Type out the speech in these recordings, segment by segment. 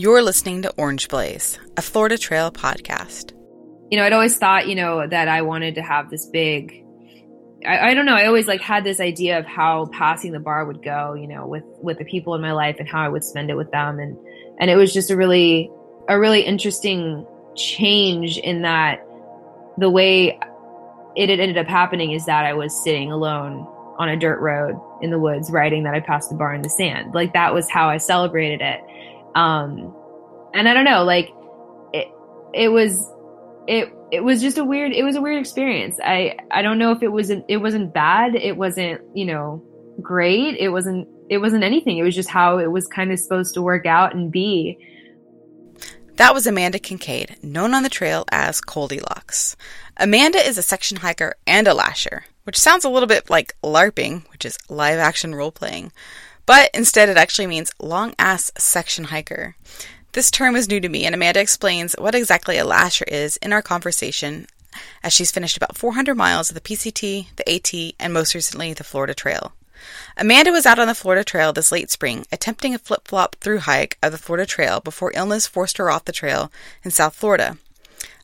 You're listening to Orange Blaze, a Florida Trail podcast. You know, I'd always thought, you know, that I wanted to have this big I, I, don't know. I always like had this idea of how passing the bar would go, you know, with with the people in my life and how I would spend it with them, and and it was just a really a really interesting change in that the way it had ended up happening is that I was sitting alone on a dirt road in the woods, writing that I passed the bar in the sand. Like that was how I celebrated it. Um, and I don't know, like it it was it it was just a weird it was a weird experience. I i don't know if it wasn't it wasn't bad. It wasn't you know great. It wasn't it wasn't anything. It was just how it was kind of supposed to work out and be. That was Amanda Kincaid, known on the trail as Goldilocks. Amanda is a section hiker and a lasher, which sounds a little bit like LARPing, which is live action role playing, but instead it actually means long ass section hiker. This term is new to me, and Amanda explains what exactly a lasher is in our conversation as she's finished about 400 miles of the PCT, the AT, and most recently the Florida Trail. Amanda was out on the Florida Trail this late spring, attempting a flip flop through hike of the Florida Trail before illness forced her off the trail in South Florida.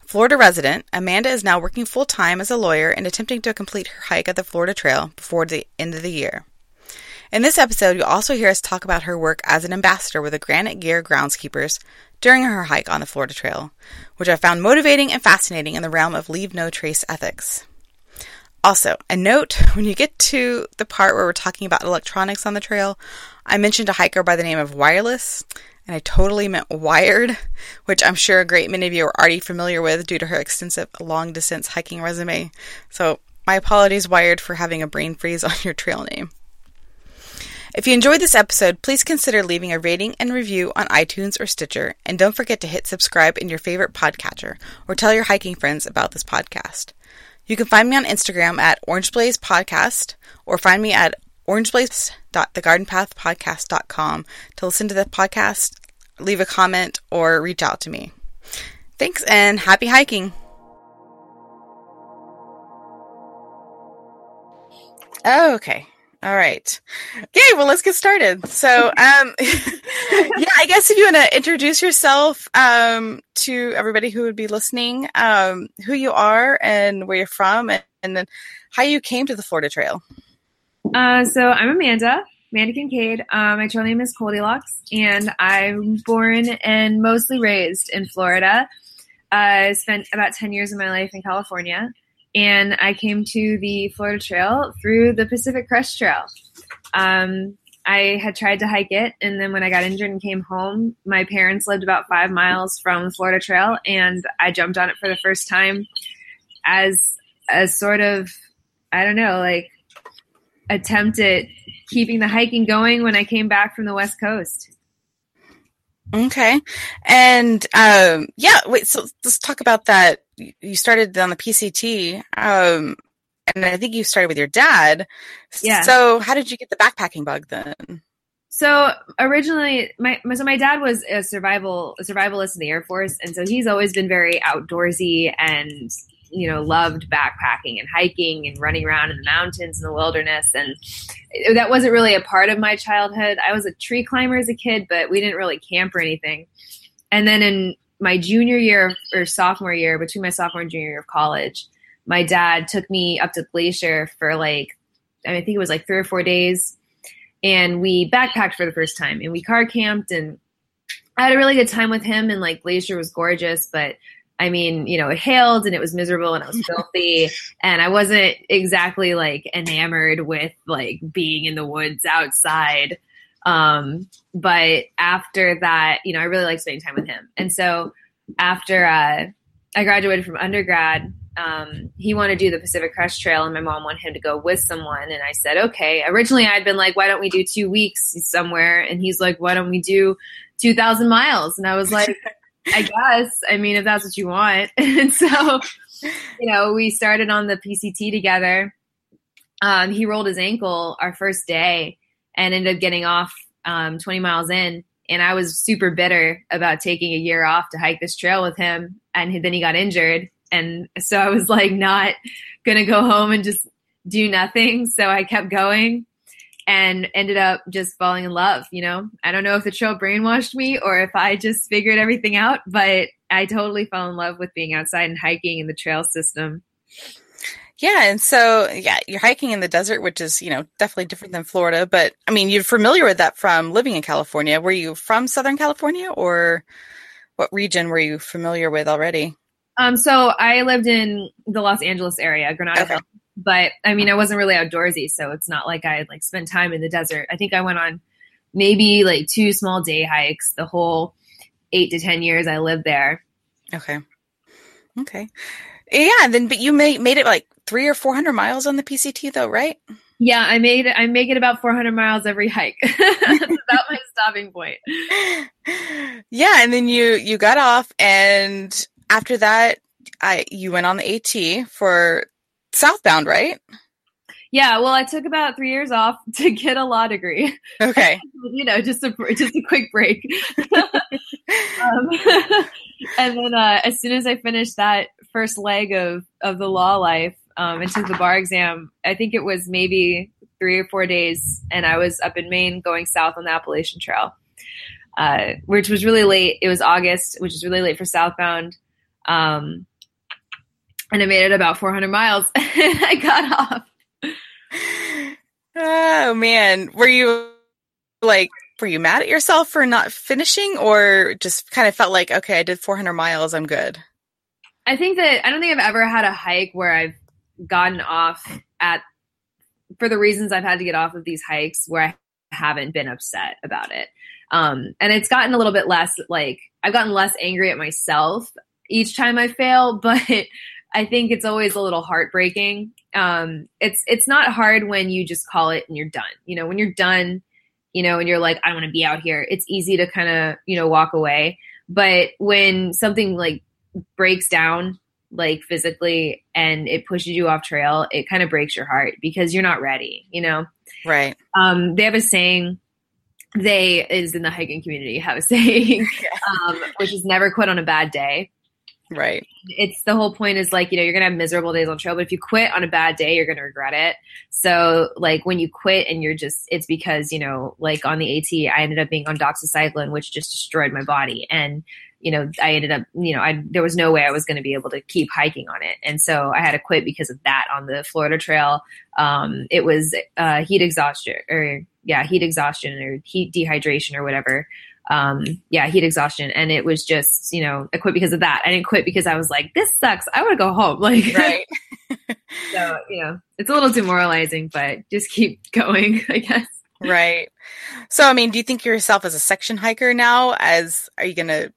Florida resident, Amanda is now working full time as a lawyer and attempting to complete her hike of the Florida Trail before the end of the year. In this episode, you'll also hear us talk about her work as an ambassador with the Granite Gear Groundskeepers during her hike on the Florida Trail, which I found motivating and fascinating in the realm of leave no trace ethics. Also, a note when you get to the part where we're talking about electronics on the trail, I mentioned a hiker by the name of Wireless, and I totally meant wired, which I'm sure a great many of you are already familiar with due to her extensive long distance hiking resume. So, my apologies, Wired, for having a brain freeze on your trail name. If you enjoyed this episode, please consider leaving a rating and review on iTunes or Stitcher, and don't forget to hit subscribe in your favorite podcatcher or tell your hiking friends about this podcast. You can find me on Instagram at OrangeBlaze Podcast or find me at orangeblaze.thegardenpathpodcast.com to listen to the podcast, leave a comment, or reach out to me. Thanks and happy hiking! Okay. All right. Okay, well, let's get started. So, um, yeah, I guess if you want to introduce yourself um, to everybody who would be listening, um, who you are and where you're from, and, and, then how you came to the Florida Trail. Uh, so, I'm Amanda, Amanda Kincaid. Uh, my trail name is Goldilocks, and I'm born and mostly raised in Florida. I spent about 10 years of my life in California and I came to the Florida Trail through the Pacific Crest Trail. Um, I had tried to hike it, and then when I got injured and came home, my parents lived about five miles from Florida Trail, and I jumped on it for the first time as a sort of, I don't know, like attempt at keeping the hiking going when I came back from the West Coast. Okay. And um, yeah, wait, so let's talk about that. You started on the PCT, um, and I think you started with your dad. Yeah. So how did you get the backpacking bug then? So originally, my so my dad was a survival a survivalist in the Air Force, and so he's always been very outdoorsy and you know loved backpacking and hiking and running around in the mountains and the wilderness and that wasn't really a part of my childhood i was a tree climber as a kid but we didn't really camp or anything and then in my junior year or sophomore year between my sophomore and junior year of college my dad took me up to glacier for like i think it was like three or four days and we backpacked for the first time and we car camped and I had a really good time with him and like Glacier was gorgeous, but I mean, you know, it hailed and it was miserable and it was filthy and I wasn't exactly like enamored with like being in the woods outside. Um, but after that, you know, I really liked spending time with him. And so after uh, I graduated from undergrad, um, he wanted to do the Pacific Crest Trail, and my mom wanted him to go with someone. And I said, okay. Originally, I'd been like, why don't we do two weeks somewhere? And he's like, why don't we do 2,000 miles? And I was like, I guess. I mean, if that's what you want. and so, you know, we started on the PCT together. Um, he rolled his ankle our first day and ended up getting off um, 20 miles in. And I was super bitter about taking a year off to hike this trail with him. And then he got injured. And so I was like, not going to go home and just do nothing. So I kept going. and ended up just falling in love. You know, I don't know if the trail brainwashed me or if I just figured everything out, but I totally fell in love with being outside and hiking in the trail system. Yeah, and so yeah, you're hiking in the desert, which is you know definitely different than Florida. But I mean, you're familiar with that from living in California. Were you from Southern California, or what region were you familiar with already? Um, so I lived in the Los Angeles area, Granada okay. but I mean, I wasn't really outdoorsy, so it's not like I like spent time in the desert. I think I went on maybe like two small day hikes the whole eight to ten years I lived there. Okay. Okay. Yeah, and then but you made made it like three or four hundred miles on the PCT though, right? Yeah, I made it. I make it about 400 miles every hike. That's about my stopping point. Yeah, and then you you got off, and after that, I you went on the AT for southbound, right? Yeah, well, I took about three years off to get a law degree. Okay, you know, just a just a quick break. um, and then uh, as soon as I finished that first leg of of the law life um, and took the bar exam, I think it was maybe three or four days, and I was up in Maine going south on the Appalachian Trail, uh, which was really late. It was August, which is really late for southbound. Um, and I made it about 400 miles, and I got off. Oh man, were you like were you mad at yourself for not finishing or just kind of felt like okay, I did 400 miles, I'm good? I think that I don't think I've ever had a hike where I've gotten off at for the reasons I've had to get off of these hikes where I haven't been upset about it. Um, and it's gotten a little bit less like I've gotten less angry at myself each time I fail, but I think it's always a little heartbreaking. Um, it's it's not hard when you just call it and you're done. You know, when you're done, you know, and you're like, I don't want to be out here. It's easy to kind of you know walk away. But when something like breaks down like physically and it pushes you off trail, it kind of breaks your heart because you're not ready, you know? Right. Um, they have a saying, they is in the hiking community have a saying, um, which is never quit on a bad day. Right. It's the whole point is like, you know, you're going to have miserable days on trail, but if you quit on a bad day, you're going to regret it. So, like, when you quit and you're just, it's because, you know, like on the AT, I ended up being on doxycycline, which just destroyed my body. And, you know, I ended up, you know, I, there was no way I was going to be able to keep hiking on it. And so I had to quit because of that on the Florida trail. Um, it was, uh, heat exhaustion or yeah, heat exhaustion or heat dehydration or whatever um, yeah, heat exhaustion. And it was just, you know, I quit because of that. I didn't quit because I was like, this sucks. I want to go home. Like, right. so, you know, it's a little demoralizing, but just keep going, I guess. Right. So, I mean, do you think yourself as a section hiker now? As are you going to,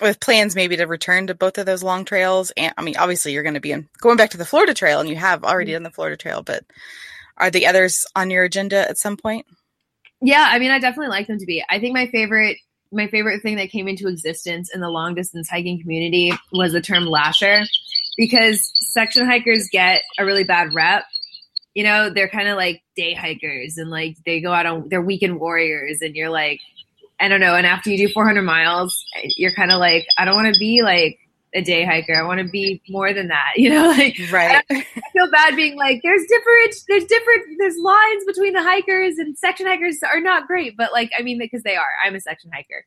with plans maybe to return to both of those long trails? And I mean, obviously, you're going to be in, going back to the Florida Trail, and you have already mm-hmm. done the Florida Trail, but are the others on your agenda at some point? Yeah, I mean, I definitely like them to be. I think my favorite my favorite thing that came into existence in the long distance hiking community was the term lasher because section hikers get a really bad rep. You know, they're kind of like day hikers and like they go out on they're weekend warriors and you're like I don't know, and after you do 400 miles, you're kind of like I don't want to be like a day hiker. I want to be more than that. You know, like right. I, I, feel bad being like there's different there's different there's lines between the hikers and section hikers are not great, but like I mean because they are. I'm a section hiker.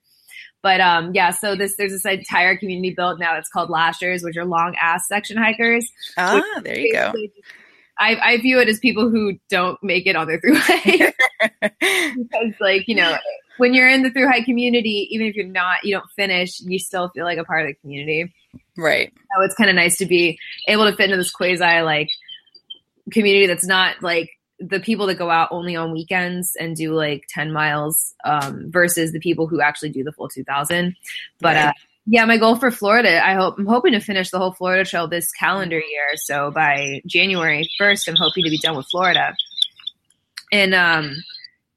But um yeah, so this there's this entire community built now that's called lashers, which are long ass section hikers. Ah, there you go. I, I view it as people who don't make it on their through hike because like you know when you're in the through hike community even if you're not you don't finish you still feel like a part of the community Right. So it's kind of nice to be able to fit into this quasi like community that's not like the people that go out only on weekends and do like 10 miles um, versus the people who actually do the full 2000 but right. uh, yeah my goal for florida i hope i'm hoping to finish the whole florida trail this calendar year so by january 1st i'm hoping to be done with florida And um,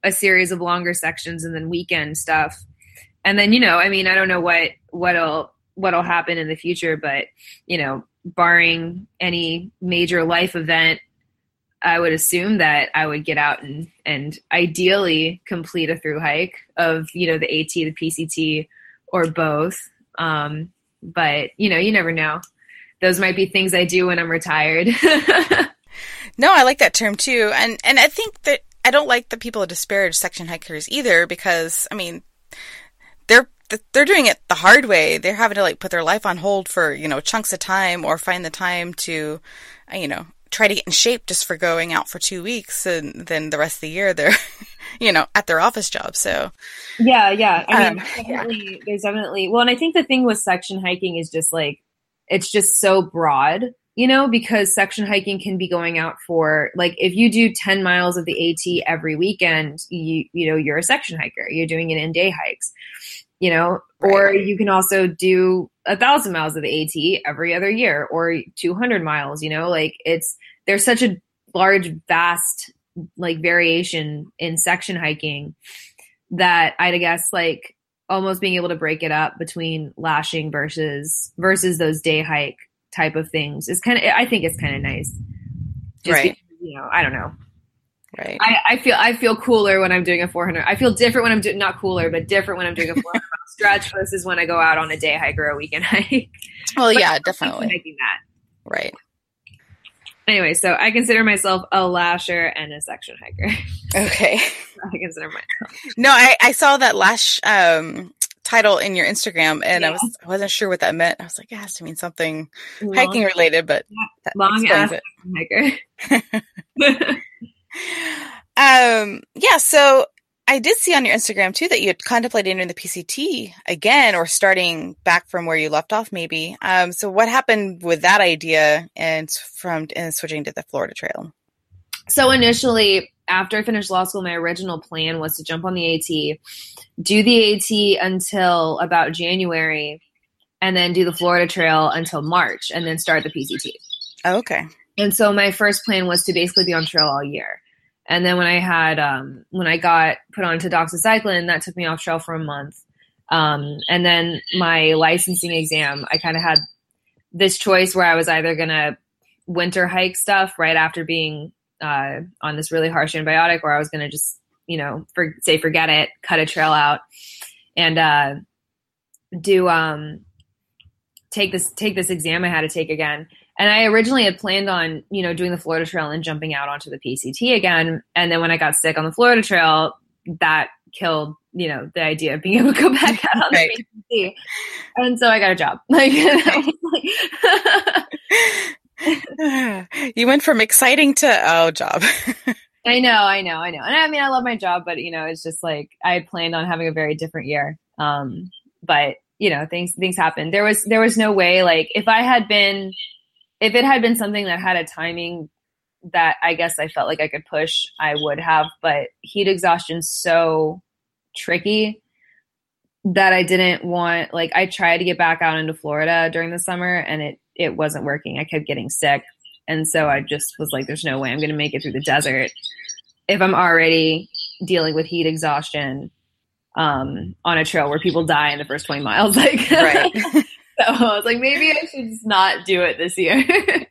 a series of longer sections and then weekend stuff and then you know i mean i don't know what what'll what'll happen in the future, but you know, barring any major life event, I would assume that I would get out and and ideally complete a through hike of you know the AT, the PCT, or both. Um, but you know, you never know. Those might be things I do when I'm retired. no, I like that term too, and and I think that I don't like that people disparage section hikers either because I mean they're they're doing it the hard way. They're having to like put their life on hold for you know chunks of time or find the time to uh, you know try to get in shape just for going out for two weeks and then the rest of the year they're you know at their office job so yeah yeah i mean um, definitely, yeah. there's definitely well and i think the thing with section hiking is just like it's just so broad you know, because section hiking can be going out for like if you do 10 miles of the AT every weekend, you you know, you're a section hiker. You're doing it in day hikes. You know, right. or you can also do a thousand miles of the AT every other year or 200 miles, you know, like it's there's such a large vast like variation in section hiking that I'd guess like almost being able to break it up between lashing versus versus those day hike type of things is kind of I think it's kind of nice. Just right. Because, you know, I don't know. Right. I, I feel I feel cooler when I'm doing a 400. I feel different when I'm doing not cooler, but different when I'm doing a 400 mile stretch versus when I go out on a day hike or a weekend hike. Well, but yeah, definitely making that. Right. Anyway, so I consider myself a lasher and a section hiker. Okay. I consider myself. No, I, I saw that lash um, title in your Instagram, and yeah. I was I wasn't sure what that meant. I was like, it has to mean something long, hiking related, but yeah, long ass hiker. um, yeah. So I did see on your Instagram too that you had contemplated entering the PCT again, or starting back from where you left off, maybe. Um, so what happened with that idea, and from and switching to the Florida Trail? So initially, after I finished law school, my original plan was to jump on the AT, do the AT until about January, and then do the Florida Trail until March, and then start the PCT. Oh, okay. And so my first plan was to basically be on trail all year. And then when I had um, when I got put onto doxycycline, that took me off trail for a month. Um, and then my licensing exam, I kind of had this choice where I was either gonna winter hike stuff right after being uh, on this really harsh antibiotic, or I was going to just, you know, for, say forget it, cut a trail out, and uh, do um, take this take this exam I had to take again. And I originally had planned on, you know, doing the Florida Trail and jumping out onto the PCT again. And then when I got sick on the Florida Trail, that killed, you know, the idea of being able to go back out on right. the PCT. And so I got a job. Like, like you went from exciting to oh job. I know, I know, I know. And I mean I love my job, but you know, it's just like I planned on having a very different year. Um, but you know, things things happened. There was there was no way like if I had been if it had been something that had a timing that I guess I felt like I could push, I would have, but heat exhaustion's so tricky that I didn't want like I tried to get back out into Florida during the summer and it it wasn't working. I kept getting sick. And so I just was like, there's no way I'm going to make it through the desert if I'm already dealing with heat exhaustion um, on a trail where people die in the first 20 miles. Like, right. so I was like, maybe I should just not do it this year.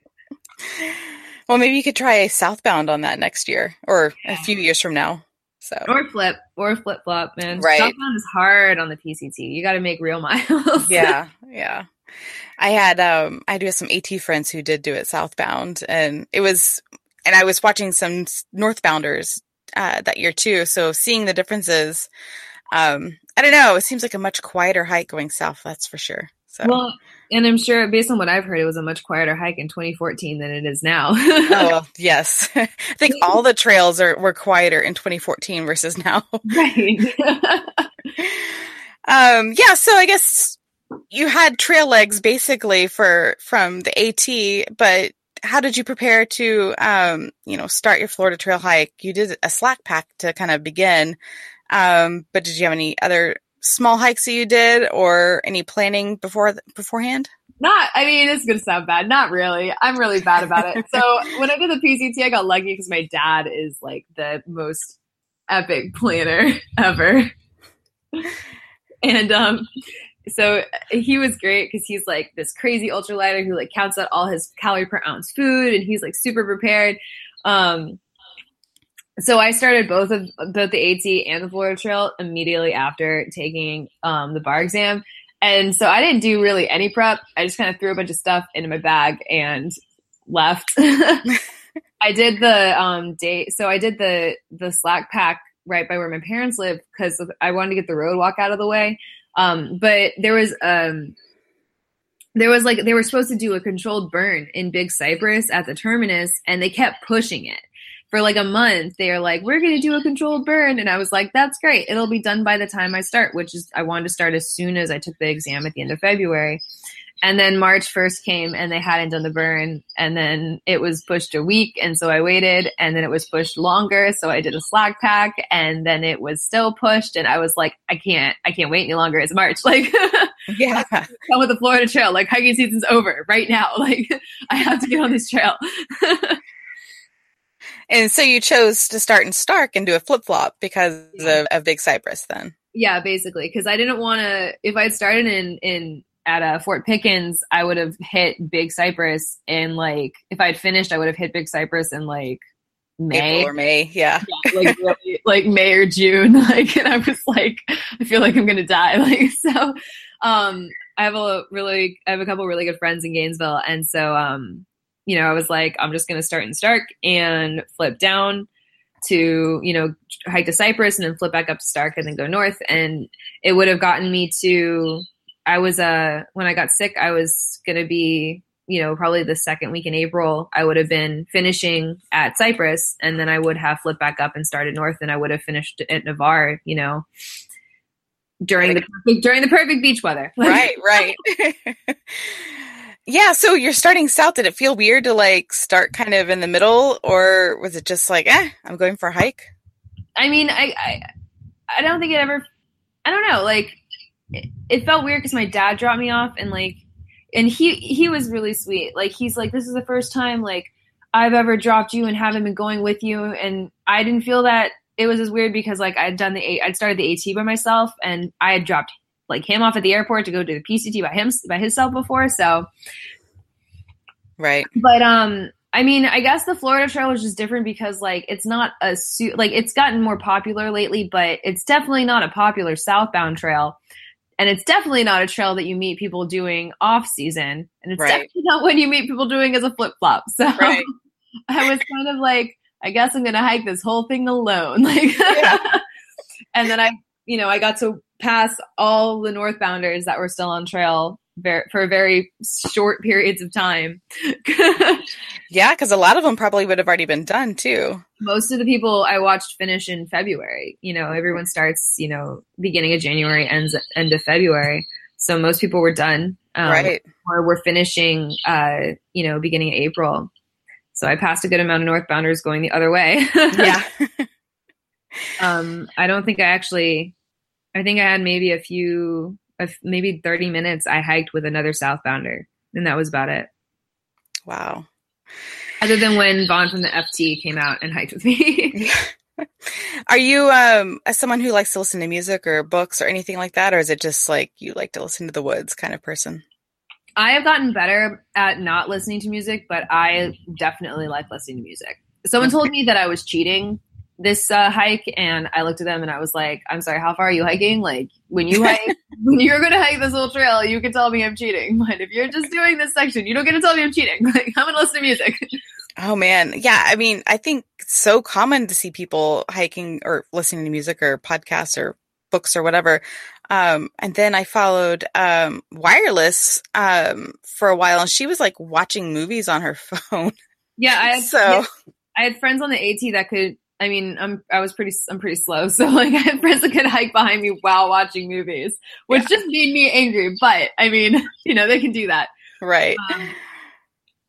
well, maybe you could try a southbound on that next year or a few years from now. So or flip or flip flop, man. Right. Southbound is hard on the PCT. You got to make real miles. yeah, yeah. I had um I do have some AT friends who did do it southbound and it was and I was watching some northbounders uh, that year too. So seeing the differences, um, I don't know. It seems like a much quieter hike going south. That's for sure. So. Well, and I'm sure based on what I've heard, it was a much quieter hike in 2014 than it is now. oh yes, I think all the trails are were quieter in 2014 versus now. Right. um. Yeah. So I guess you had trail legs basically for from the AT, but how did you prepare to um, you know start your Florida trail hike? You did a slack pack to kind of begin, um, but did you have any other small hikes that you did or any planning before beforehand? Not, I mean, it's gonna sound bad. Not really. I'm really bad about it. so when I did the PCT, I got lucky because my dad is like the most epic planner ever. and um so he was great because he's like this crazy ultralighter who like counts out all his calorie per ounce food and he's like super prepared. Um, so I started both of both the AT and the Florida Trail immediately after taking um, the bar exam, and so I didn't do really any prep. I just kind of threw a bunch of stuff into my bag and left. I did the um date. So I did the the slack pack right by where my parents live because I wanted to get the road walk out of the way. Um, but there was um there was like they were supposed to do a controlled burn in Big Cypress at the terminus, and they kept pushing it for like a month. They are like, "We're going to do a controlled burn," and I was like, "That's great. It'll be done by the time I start." Which is I wanted to start as soon as I took the exam at the end of February. And then March 1st came and they hadn't done the burn. And then it was pushed a week. And so I waited. And then it was pushed longer. So I did a slack pack. And then it was still pushed. And I was like, I can't, I can't wait any longer. It's March. Like, Yeah. come with the Florida Trail. Like, hiking season's over right now. Like, I have to get on this trail. And so you chose to start in Starke and do a flip flop because Yeah. of, of Big Cypress then. yeah, basically. Cause I didn't want to, if I'd started in, in, at uh, Fort Pickens, I would have hit Big Cypress in like, if I'd finished, I would have hit Big Cypress in like May. April or May. Yeah. like really, like May or June. Like, and I was like, I feel like I'm gonna die. Like, so, um, I have a really, I have a couple really good friends in Gainesville, and so, um, you know, I was like, I'm just gonna start in Starke and flip down to, you know, hike to Cypress and then flip back up to Starke and then go north, and it would have gotten me to. I was uh when I got sick, I was gonna be you know, probably the second week in April, I would have been finishing at Cypress and then I would have flipped back up and started north and I would have finished at Navarre, you know, during the perfect, during the perfect beach weather. right, right. yeah, so you're starting south. Did it feel weird to like start kind of in the middle or was it just like, eh, I'm going for a hike? I mean, I, I, I don't think it ever, I don't know, like it, it felt weird because my dad dropped me off and like, and he, he was really sweet. Like, he's like, this is the first time like I've ever dropped you and haven't been going with you. And I didn't feel that it was as weird because like I'd done the, i'd started the AT by myself and I had dropped like him off at the airport to go do the PCT by him, by himself before. So, Right. but um i mean i guess the florida trail is just different because like it's not a suit like it's gotten more popular lately but it's definitely not a popular southbound trail and it's definitely not a trail that you meet people doing off season and it's Right. definitely not one you meet people doing as a flip flop so Right. i was kind of like i guess i'm gonna hike this whole thing alone like Yeah. and then i you know i got to pass all the northbounders that were still on trail ver- for very short periods of time Yeah, because a lot of them probably would have already been done too. most of the people I watched finish in February. You know, everyone starts, you know, beginning of January, ends end of February. So most people were done, um, right. or were finishing, uh, you know, beginning of April. So I passed a good amount of northbounders going the other way. Yeah. um, I don't think I actually. I think I had maybe a few, maybe thirty minutes. I hiked with another southbounder, and that was about it. wow. Other than when Vaughn from the FT came out and hiked with me. Are you um someone who likes to listen to music or books or anything like that, or is it just like you like to listen to the woods kind of person? I have gotten better at not listening to music, but I definitely like listening to music. Someone told me that I was cheating this uh, hike, and I looked at them and I was like, "I'm sorry, how far are you hiking? Like, when you hike, when you're going to hike this whole trail, you can tell me I'm cheating. But if you're just doing this section, you don't get to tell me I'm cheating. Like, I'm going to listen to music." Oh man, yeah. I mean, I think it's so common to see people hiking or listening to music or podcasts or books or whatever. Um, and then I followed um, Wireless um, for a while, and she was like watching movies on her phone. yeah, I had, so I had friends on the AT that could. I mean, I'm I was pretty I'm pretty slow, so like I had friends that could hike behind me while watching movies, which just made me angry. But I mean, you know, they can do that. right, Um,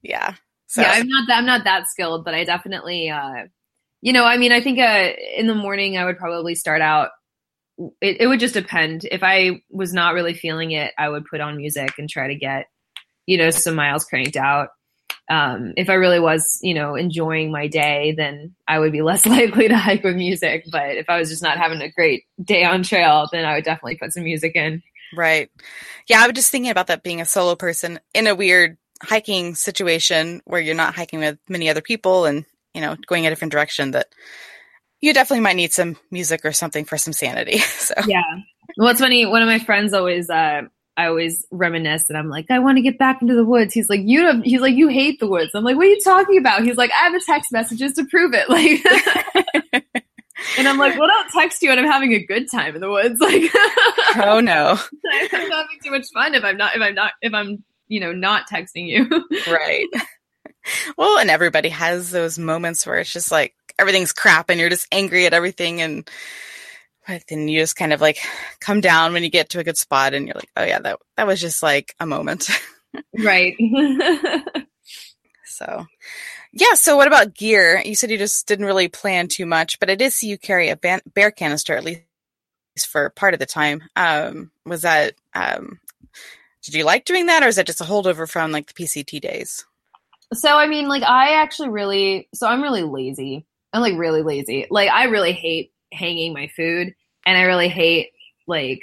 yeah. So yeah, I'm not that I'm not that skilled, but I definitely, uh, you know, I mean, I think uh, in the morning I would probably start out. It, it would just depend. If I was not really feeling it, I would put on music and try to get, you know, some miles cranked out. Um, if I really was, you know, enjoying my day, then I would be less likely to hike with music. But if I was just not having a great day on trail, then I would definitely put some music in. Right. Yeah, I was just thinking about that being a solo person in a weird hiking situation where you're not hiking with many other people and, you know, going a different direction that you definitely might need some music or something for some sanity. So, Yeah. Well, it's funny. One of my friends always, uh, I always reminisce and I'm like, I want to get back into the woods. He's like, you don't, he's like, you hate the woods. I'm like, what are you talking about? He's like, I have a text messages to prove it. Like, and I'm like, well, don't text you and I'm having a good time in the woods. Like, oh no, I'm having too much fun if I'm not, if I'm not, if I'm, you know, not texting you. right. Well, and everybody has those moments where it's just like everything's crap and you're just angry at everything and but then you just kind of like come down when you get to a good spot and you're like, oh yeah, that that was just like a moment. right. so yeah, so what about gear? You said you just didn't really plan too much, but I did see you carry a ban- bear canister at least for part of the time. Um, was that um, did you like doing that or is that just a holdover from like the PCT days? So I mean, like I actually really so I'm really lazy. I'm like really lazy. Like I really hate hanging my food and I really hate like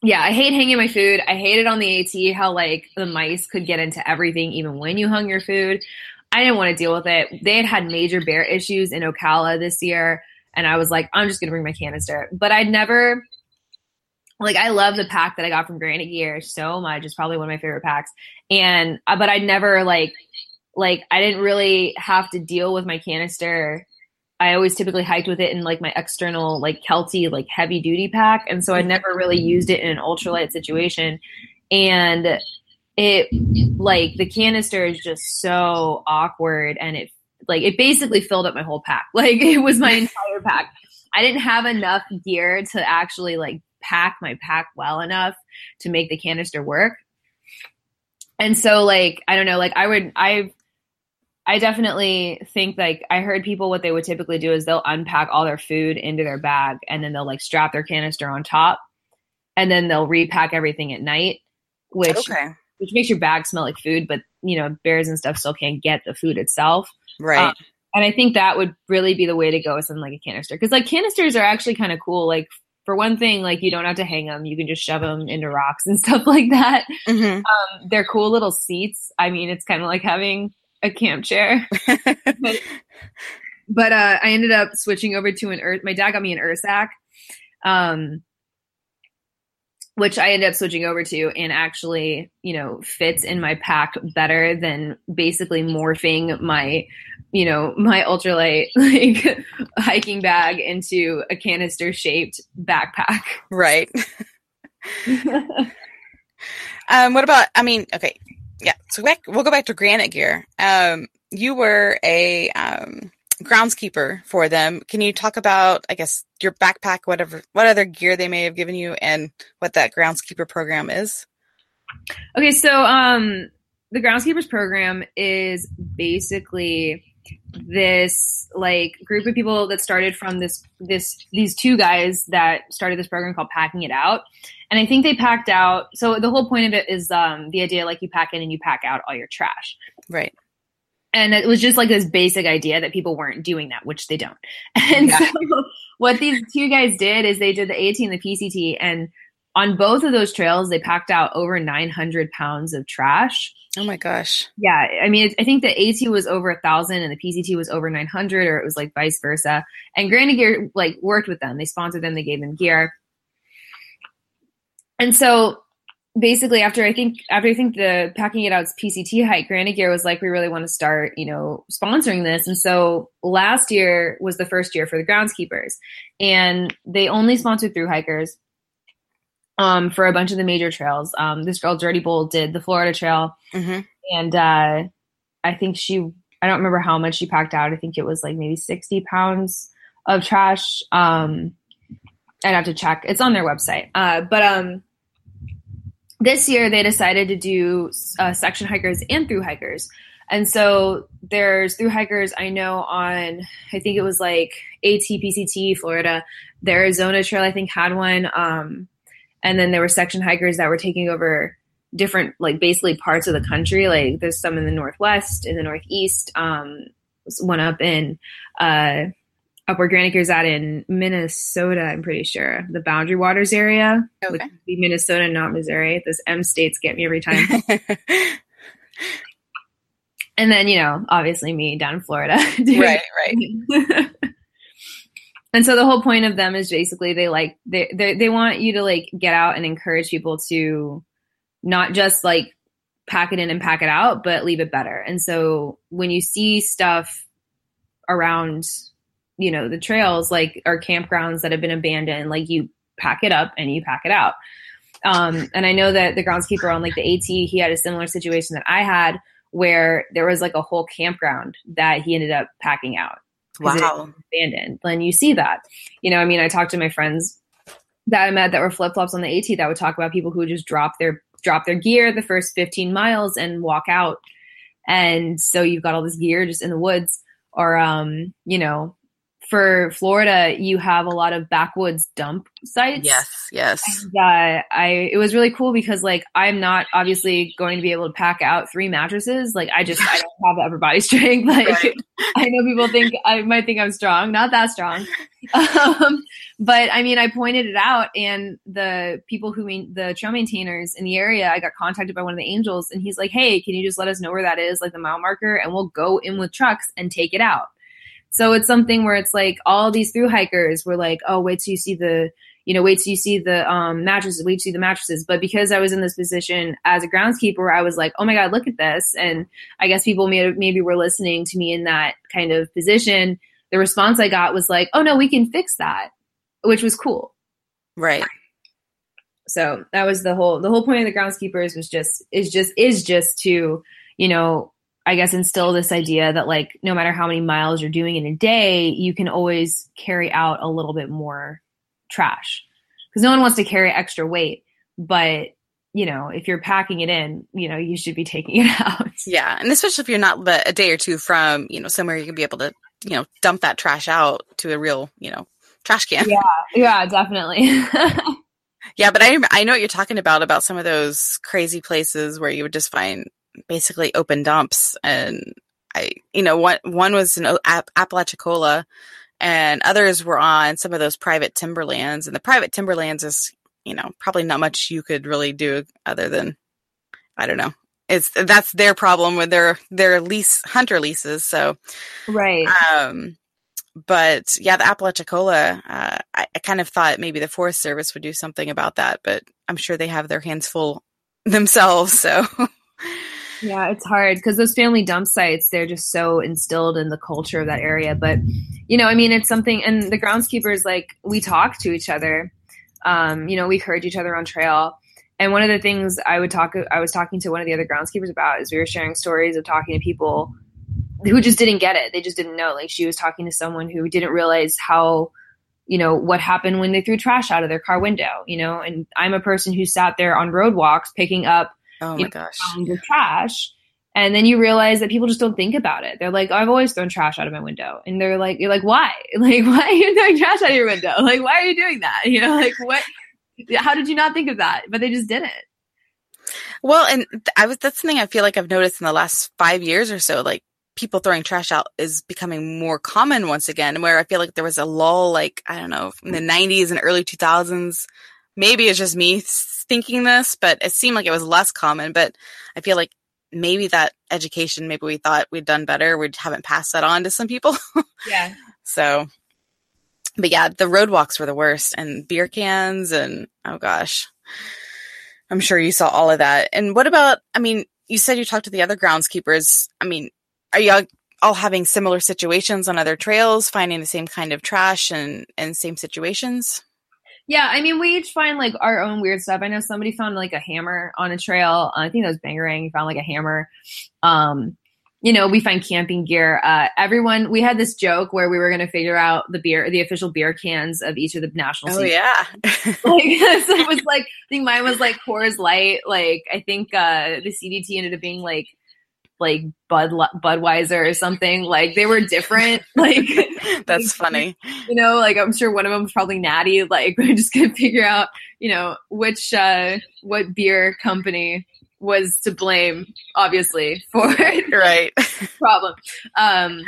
yeah, I hate hanging my food. I hate it on the AT how like the mice could get into everything even when you hung your food. I didn't want to deal with it. They had had major bear issues in Ocala this year and I was like, I'm just to bring my canister. But I'd never like I love the pack that I got from Granite Gear so much. It's probably one of my favorite packs. And uh, but I never like like I didn't really have to deal with my canister I always typically hiked with it in like my external like Kelty like heavy duty pack, and so I mm-hmm. never really used it in an ultralight situation. And it like the canister is just so awkward, and it like it basically filled up my whole pack. Like it was my entire pack. I didn't have enough gear to actually like pack my pack well enough to make the canister work. And so like I don't know, like I would I've I definitely think like I heard people what they would typically do is they'll unpack all their food into their bag and then they'll like strap their canister on top and then they'll repack everything at night, which okay. which makes your bag smell like food, but you know bears and stuff still can't get the food itself, right? Um, and I think that would really be the way to go with something like a canister because like canisters are actually kind of cool. Like for one thing, like you don't have to hang them; you can just shove them into rocks and stuff like that. Mm-hmm. Um, they're cool little seats. I mean, it's kind of like having a camp chair. but, but uh, I ended up switching over to an earth. My dad got me an Ursack, um, which I ended up switching over to, and actually, you know, fits in my pack better than basically morphing my, you know, my ultralight like hiking bag into a canister shaped backpack. Right. um, what about? I mean, okay, yeah, so back, we'll go back to Granite Gear. Um, you were a um, groundskeeper for them. Can you talk about, I guess, your backpack, whatever, what other gear they may have given you, and what that groundskeeper program is? Okay, so um, the groundskeepers program is basically this like group of people that started from this this these two guys that started this program called packing it out. And i think they packed out so the whole point of it is um the idea like you pack in and you pack out all your trash. Right. And it was just like this basic idea that people weren't doing that which they don't. And yeah. so what these two guys did is they did the at and the pct and on both of those trails they packed out over 900 pounds of trash Oh my gosh. Yeah. I mean, I think the AT was over a thousand and the PCT was over 900 or it was like vice versa. And Granite Gear like worked with them. They sponsored them. They gave them gear. And so basically after I think, after I think the packing it out's PCT hike, Granite Gear was like, we really want to start, you know, sponsoring this. And so last year was the first year for the groundskeepers and they only sponsored through hikers um, for a bunch of the major trails. Um, this girl, Dirty Bull, did the Florida Trail, mm-hmm. and uh, I think she, I don't remember how much she packed out. I think it was like maybe 60 pounds of trash. Um, I'd have to check. It's on their website. Uh, but um, this year they decided to do uh, section hikers and through hikers. And so there's through hikers I know on, I think it was like ATPCT, Florida. The Arizona Trail, I think, had one. Um, and then there were section hikers that were taking over different like basically parts of the country like there's some in the northwest in the northeast um one up in uh up where Granite Gear's at in Minnesota, I'm pretty sure. The Boundary Waters area. Okay. Which would be Minnesota, not Missouri. Those M states get me every time. and then, you know, obviously me down in Florida. right, right. and so the whole point of them is basically they like they they they want you to like get out and encourage people to not just like pack it in and pack it out, but leave it better. And so when you see stuff around, you know, the trails like or campgrounds that have been abandoned, like you pack it up and you pack it out. Um, and I know that the groundskeeper on like the AT, he had a similar situation that I had where there was like a whole campground that he ended up packing out. Wow. Abandoned. Then you see that. You know, I mean, I talked to my friends that I met that were flip flops on the AT that would talk about people who would just drop their drop their gear the first 15 miles and walk out. And so you've got all this gear just in the woods or um, you know, for Florida, you have a lot of backwoods dump sites. Yes, yes. And, uh, I it was really cool because like I'm not obviously going to be able to pack out three mattresses. Like I just I don't have the upper body strength. Like right. I know people think I might think I'm strong, not that strong. Um, but I mean, I pointed it out, and the people who mean the trail maintainers in the area, I got contacted by one of the angels, and he's like, "Hey, can you just let us know where that is, like the mile marker, and we'll go in with trucks and take it out." So it's something where it's like all these through hikers were like, oh, wait till you see the, you know, wait till you see the um, mattresses, wait till you see the mattresses. But because I was in this position as a groundskeeper, I was like, oh my God, look at this. And I guess people may, maybe were listening to me in that kind of position. The response I got was like, oh no, we can fix that, which was cool. Right. So that was the whole, the whole point of the groundskeepers was just, is just, is just to, you know, I guess instill this idea that like no matter how many miles you're doing in a day, you can always carry out a little bit more trash because no one wants to carry extra weight. But you know, if you're packing it in, you know, you should be taking it out. Yeah, and especially if you're not a day or two from you know somewhere you can be able to you know dump that trash out to a real you know trash can. Yeah, yeah, definitely. yeah, but I I know what you're talking about about some of those crazy places where you would just find basically open dumps. And I, you know, one, one was in App- Apalachicola and others were on some of those private timberlands. And the private timberlands is, you know, probably not much you could really do other than, I don't know. It's that's their problem with their their lease hunter leases. So, right. Um, but yeah, the Apalachicola, uh, I, I kind of thought maybe the Forest Service would do something about that, but I'm sure they have their hands full themselves. So, Yeah, it's hard because those family dump sites, they're just so instilled in the culture of that area. But, you know, I mean, it's something, and the groundskeepers, like, we talk to each other. Um, you know, we encourage each other on trail. And one of the things I would talk, I was talking to one of the other groundskeepers about is we were sharing stories of talking to people who just didn't get it. They just didn't know. Like, she was talking to someone who didn't realize how, you know, what happened when they threw trash out of their car window, you know, and I'm a person who sat there on road walks picking up Oh my gosh. Of trash. And then you realize that people just don't think about it. They're like, I've always thrown trash out of my window. And they're like, you're like, why? Like, why are you throwing trash out of your window? Like, why are you doing that? You know, like what, how did you not think of that? But they just didn't. Well, and I was, that's something I feel like I've noticed in the last five years or so, like people throwing trash out is becoming more common once again, where I feel like there was a lull, like, I don't know, in the nineties and early 2000s. Maybe it's just me thinking this, but it seemed like it was less common. But I feel like maybe that education, maybe we thought we'd done better. We haven't passed that on to some people. Yeah. so, but yeah, the road walks were the worst and beer cans and oh gosh, I'm sure you saw all of that. And what about, I mean, you said you talked to the other groundskeepers. I mean, are you all having similar situations on other trails, finding the same kind of trash and, and same situations? Yeah, I mean, we each find like our own weird stuff. I know somebody found like a hammer on a trail. Uh, I think that was Bangarang. He found like a hammer. Um, you know, we find camping gear. Uh, everyone, we had this joke where we were going to figure out the beer, the official beer cans of each of the national. Oh yeah, like so it was like I think mine was like Coors Light. Like I think uh, the CDT ended up being like like Bud Budweiser or something. Like they were different. Like that's funny. You know, like I'm sure one of them was probably Natty. Like we're just gonna figure out, you know, which uh what beer company was to blame, obviously, for right problem. Um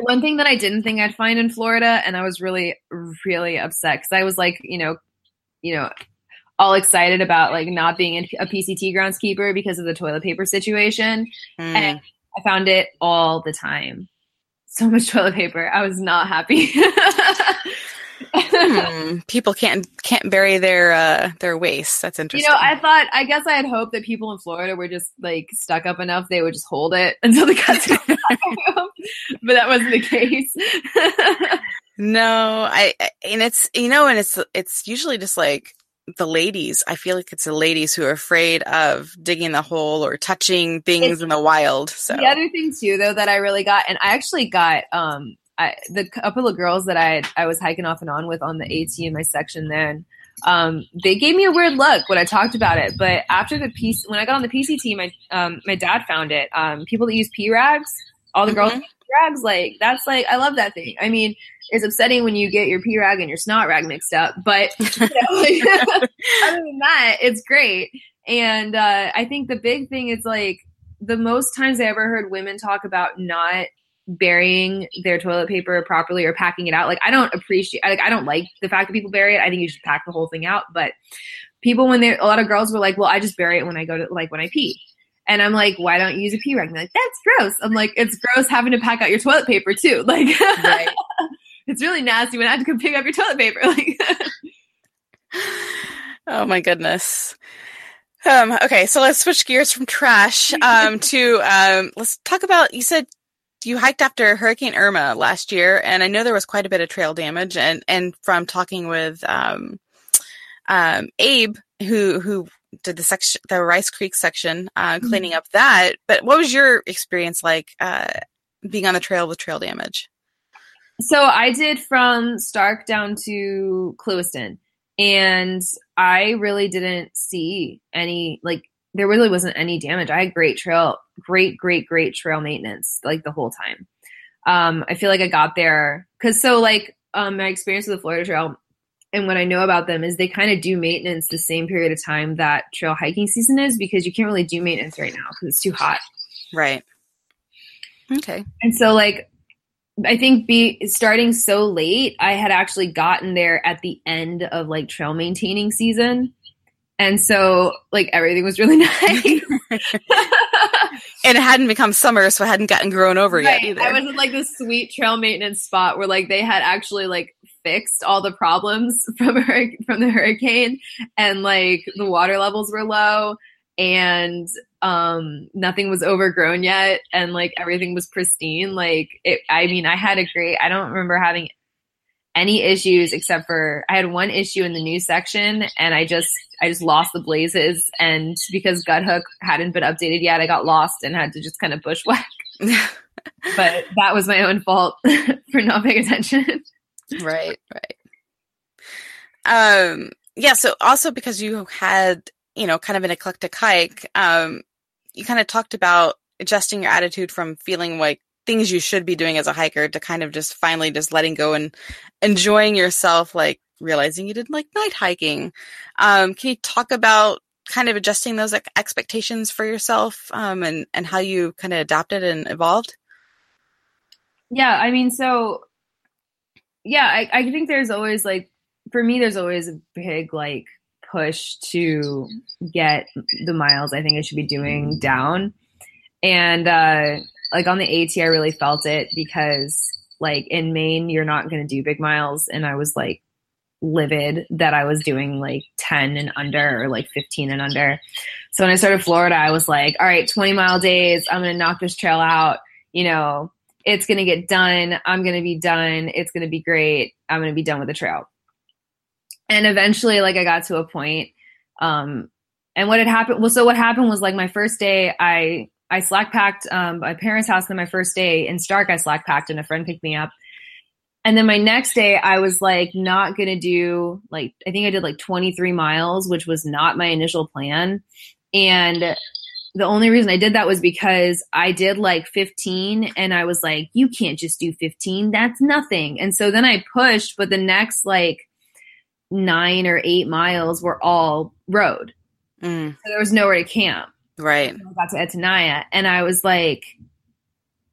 one thing that I didn't think I'd find in Florida, and I was really, really upset because I was like, you know, you know, all excited about like not being a PCT groundskeeper because of the toilet paper situation. Mm. And I found it all the time. so much toilet paper. I was not happy. hmm. People can't can't bury their uh, their waste. That's interesting. You know, I thought I guess I had hoped that people in Florida were just like stuck up enough they would just hold it until the back. but that wasn't the case. no, I and it's you know, and it's it's usually just like the ladies. I feel like it's the ladies who are afraid of digging the hole or touching things it's, in the wild. So the other thing too, though, that I really got, and I actually got um I, the couple of girls that I I was hiking off and on with on the AT in my section then, um, they gave me a weird look when I talked about it. But after the piece, when I got on the PCT, my um, my dad found it. Um, people that use P rags, all the mm-hmm. girls rags, like that's like I love that thing. I mean, it's upsetting when you get your P rag and your snot rag mixed up, but you know, other than that, it's great. And uh, I think the big thing is like the most times I ever heard women talk about not burying their toilet paper properly or packing it out. Like I don't appreciate like I don't like the fact that people bury it. I think you should pack the whole thing out. But people when they a lot of girls were like, Well, I just bury it when I go to like when I pee. And I'm like, why don't you use a pee rag? And like, that's gross. I'm like, it's gross having to pack out your toilet paper too. Like right. it's really nasty when I have to come pick up your toilet paper. Like Oh my goodness. Um, okay, so let's switch gears from trash um, to um, let's talk about. You said you hiked after Hurricane Irma last year, and I know there was quite a bit of trail damage. And and from talking with um, um, Abe, who who did the section, the Rice Creek section, uh, mm-hmm. cleaning up that. But what was your experience like uh, being on the trail with trail damage? So I did from Starke down to Clewiston, and I really didn't see any like there really wasn't any damage. I had great trail, great, great, great trail maintenance like the whole time. Um, I feel like I got there because so like um, my experience with the Florida Trail and what I know about them is they kind of do maintenance the same period of time that trail hiking season is because you can't really do maintenance right now because it's too hot. Right. Okay. And so like I think be starting so late, I had actually gotten there at the end of like trail maintaining season. And so, like, everything was really nice. and it hadn't become summer, so it hadn't gotten grown over right. yet either. I was in like this sweet trail maintenance spot where like they had actually like fixed all the problems from from the hurricane, and like the water levels were low, and um nothing was overgrown yet, and like everything was pristine. Like it, I mean, I had a great. I don't remember having any issues except for I had one issue in the news section and I just I just lost the blazes and because Guthook hadn't been updated yet, I got lost and had to just kind of bushwhack. but that was my own fault for not paying attention. Right, right. Um yeah, so also because you had, you know, kind of an eclectic hike, um you kind of talked about adjusting your attitude from feeling like things you should be doing as a hiker to kind of just finally just letting go and enjoying yourself, like realizing you didn't like night hiking. Um, can you talk about kind of adjusting those like, expectations for yourself um, and, and how you kind of adapted and evolved? Yeah, I mean, so yeah, I, I think there's always like, for me, there's always a big like push to get the miles I think I should be doing down. And uh, like on the AT, I really felt it because like in Maine, you're not going to do big miles. And I was like livid that I was doing like 10 and under or like 15 and under. So when I started Florida, I was like, all right, 20 mile days. I'm going to knock this trail out. You know, it's going to get done. I'm going to be done. It's going to be great. I'm going to be done with the trail. And eventually, like I got to a point, um, and what had happened, well, so what happened was like my first day, I I slack packed um, my parents' house on my first day in Starke. I slack packed and a friend picked me up. And then my next day, I was like not gonna do like I think I did like 23 miles, which was not my initial plan. And the only reason I did that was because I did like 15 and I was like, you can't just do 15. That's nothing. And so then I pushed, but the next like nine or eight miles were all road. Mm. So there was nowhere to camp. Right. I got to Etoniah and I was like,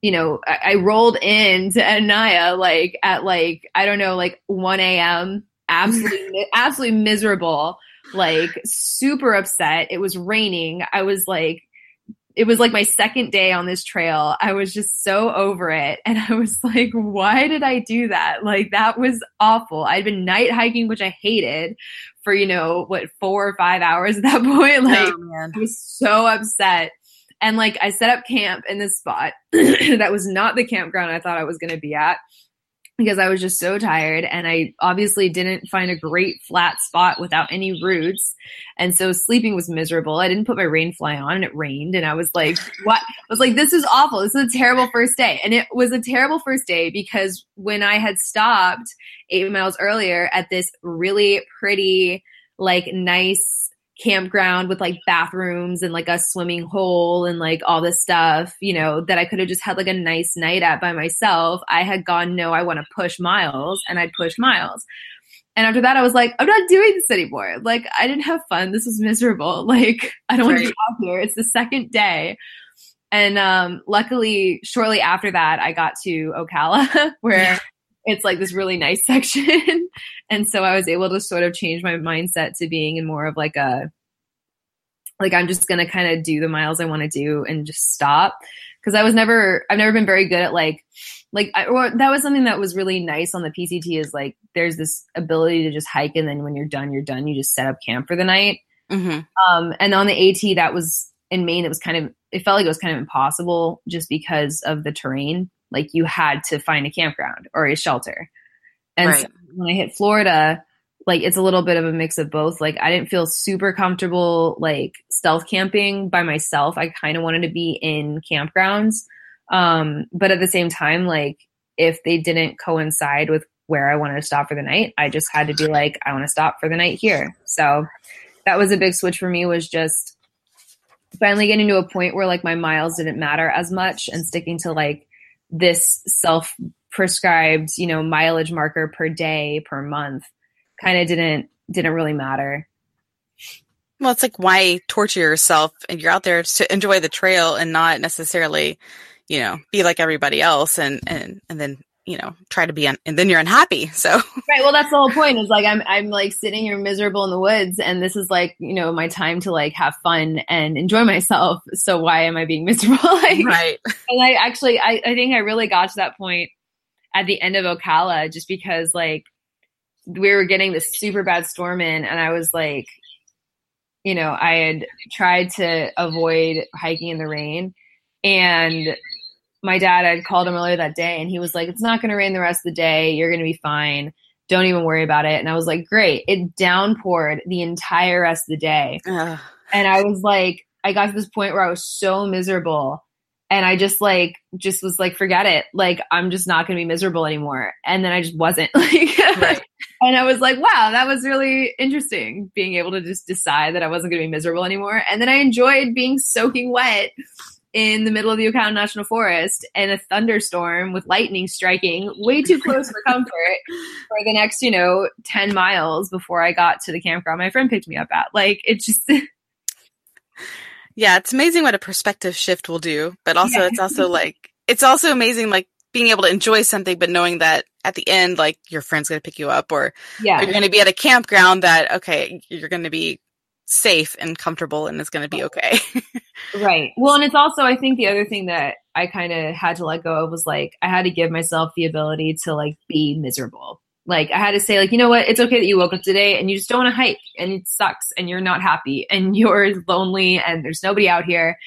you know, I, I rolled into Etoniah like at like, I don't know, like 1 a.m. Absolutely, absolutely miserable, like super upset. It was raining. I was like, it was like my second day on this trail. I was just so over it. And I was like, why did I do that? Like, that was awful. I'd been night hiking, which I hated for, you know, what, four or five hours at that point. Like, oh, I was so upset. And like, I set up camp in this spot that was not the campground I thought I was going to be at because I was just so tired and I obviously didn't find a great flat spot without any roots. And so sleeping was miserable. I didn't put my rain fly on and it rained and I was like, what? I was like, this is awful. This is a terrible first day. And it was a terrible first day because when I had stopped eight miles earlier at this really pretty, like nice campground with like bathrooms and like a swimming hole and like all this stuff, you know, that I could have just had like a nice night at by myself. I had gone, no, I want to push miles and I'd push miles. And after that, I was like, I'm not doing this anymore. Like, I didn't have fun. This was miserable. Like, I don't want to be out here. It's the second day. And um, luckily, shortly after that, I got to Ocala, where it's like this really nice section. and so I was able to sort of change my mindset to being in more of like a, like I'm just going to kind of do the miles I want to do and just stop. Cause I was never, I've never been very good at like, like, I, or that was something that was really nice on the PCT is like, there's this ability to just hike. And then when you're done, you're done. You just set up camp for the night. Mm-hmm. Um, and on the AT that was in Maine, it was kind of, it felt like it was kind of impossible just because of the terrain. Like you had to find a campground or a shelter. And right. so when I hit Florida, like it's a little bit of a mix of both. Like I didn't feel super comfortable like stealth camping by myself. I kind of wanted to be in campgrounds. Um, but at the same time, like if they didn't coincide with where I wanted to stop for the night, I just had to be like, I want to stop for the night here. So that was a big switch for me was just finally getting to a point where like my miles didn't matter as much and sticking to like this self prescribed, you know, mileage marker per day, per month kind of didn't didn't really matter. Well, it's like why torture yourself and you're out there to enjoy the trail and not necessarily, you know, be like everybody else and and and then you know try to be un- and then you're unhappy so. Right well that's the whole point is like i'm i'm like sitting here miserable in the woods and this is like you know my time to like have fun and enjoy myself so why am i being miserable? Like, right. and i actually I, I think i really got to that point at the end of ocala just because like we were getting this super bad storm in and i was like you know i had tried to avoid hiking in the rain and my dad had called him earlier that day and he was like, it's not going to rain the rest of the day. You're going to be fine. Don't even worry about it. And I was like, great. It downpoured the entire rest of the day. Ugh. And I was like, I got to this point where I was so miserable. And I just like, just was like, forget it. Like, I'm just not going to be miserable anymore. And then I just wasn't like, right. and I was like, wow, that was really interesting being able to just decide that I wasn't going to be miserable anymore. And then I enjoyed being soaking wet in the middle of the Ocala National Forest and a thunderstorm with lightning striking way too close for comfort for the next, you know, 10 miles before I got to the campground my friend picked me up at. Like, it just. yeah, it's amazing what a perspective shift will do, but also yeah. it's also like, it's also amazing, like, being able to enjoy something, but knowing that at the end, like, your friend's going to pick you up or yeah. you're going to be at a campground that, okay, you're going to be safe and comfortable and it's going to be okay. right. Well, and it's also, I think the other thing that I kind of had to let go of was like, I had to give myself the ability to like be miserable. Like, I had to say, like, you know what? It's okay that you woke up today and you just don't want to hike and it sucks and you're not happy and you're lonely and there's nobody out here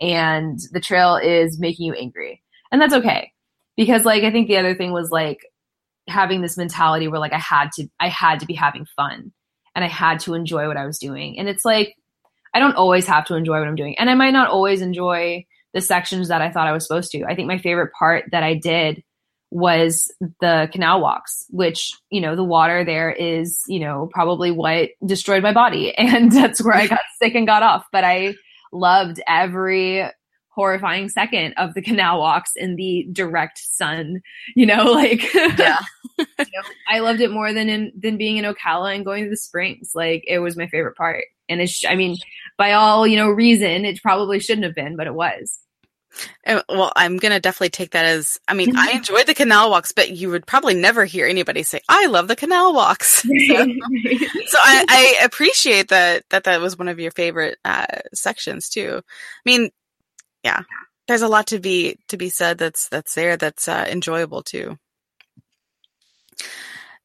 and the trail is making you angry. And that's okay. Because, like, I think the other thing was like having this mentality where like I had to, I had to be having fun and I had to enjoy what I was doing. And it's like, I don't always have to enjoy what I'm doing. And I might not always enjoy the sections that I thought I was supposed to. I think my favorite part that I did was the canal walks, which, you know, the water there is, you know, probably what destroyed my body. And that's where I got sick and got off. But I loved every horrifying second of the canal walks in the direct sun you know like yeah you know, i loved it more than in than being in ocala and going to the springs like it was my favorite part and it's i mean by all you know reason it probably shouldn't have been but it was well, I'm going to definitely take that as, I mean, I enjoyed the canal walks, but you would probably never hear anybody say, I love the canal walks. So, so I, I, appreciate that, that that was one of your favorite uh, sections too. I mean, yeah. There's a lot to be to be said that's that's there that's uh, enjoyable too.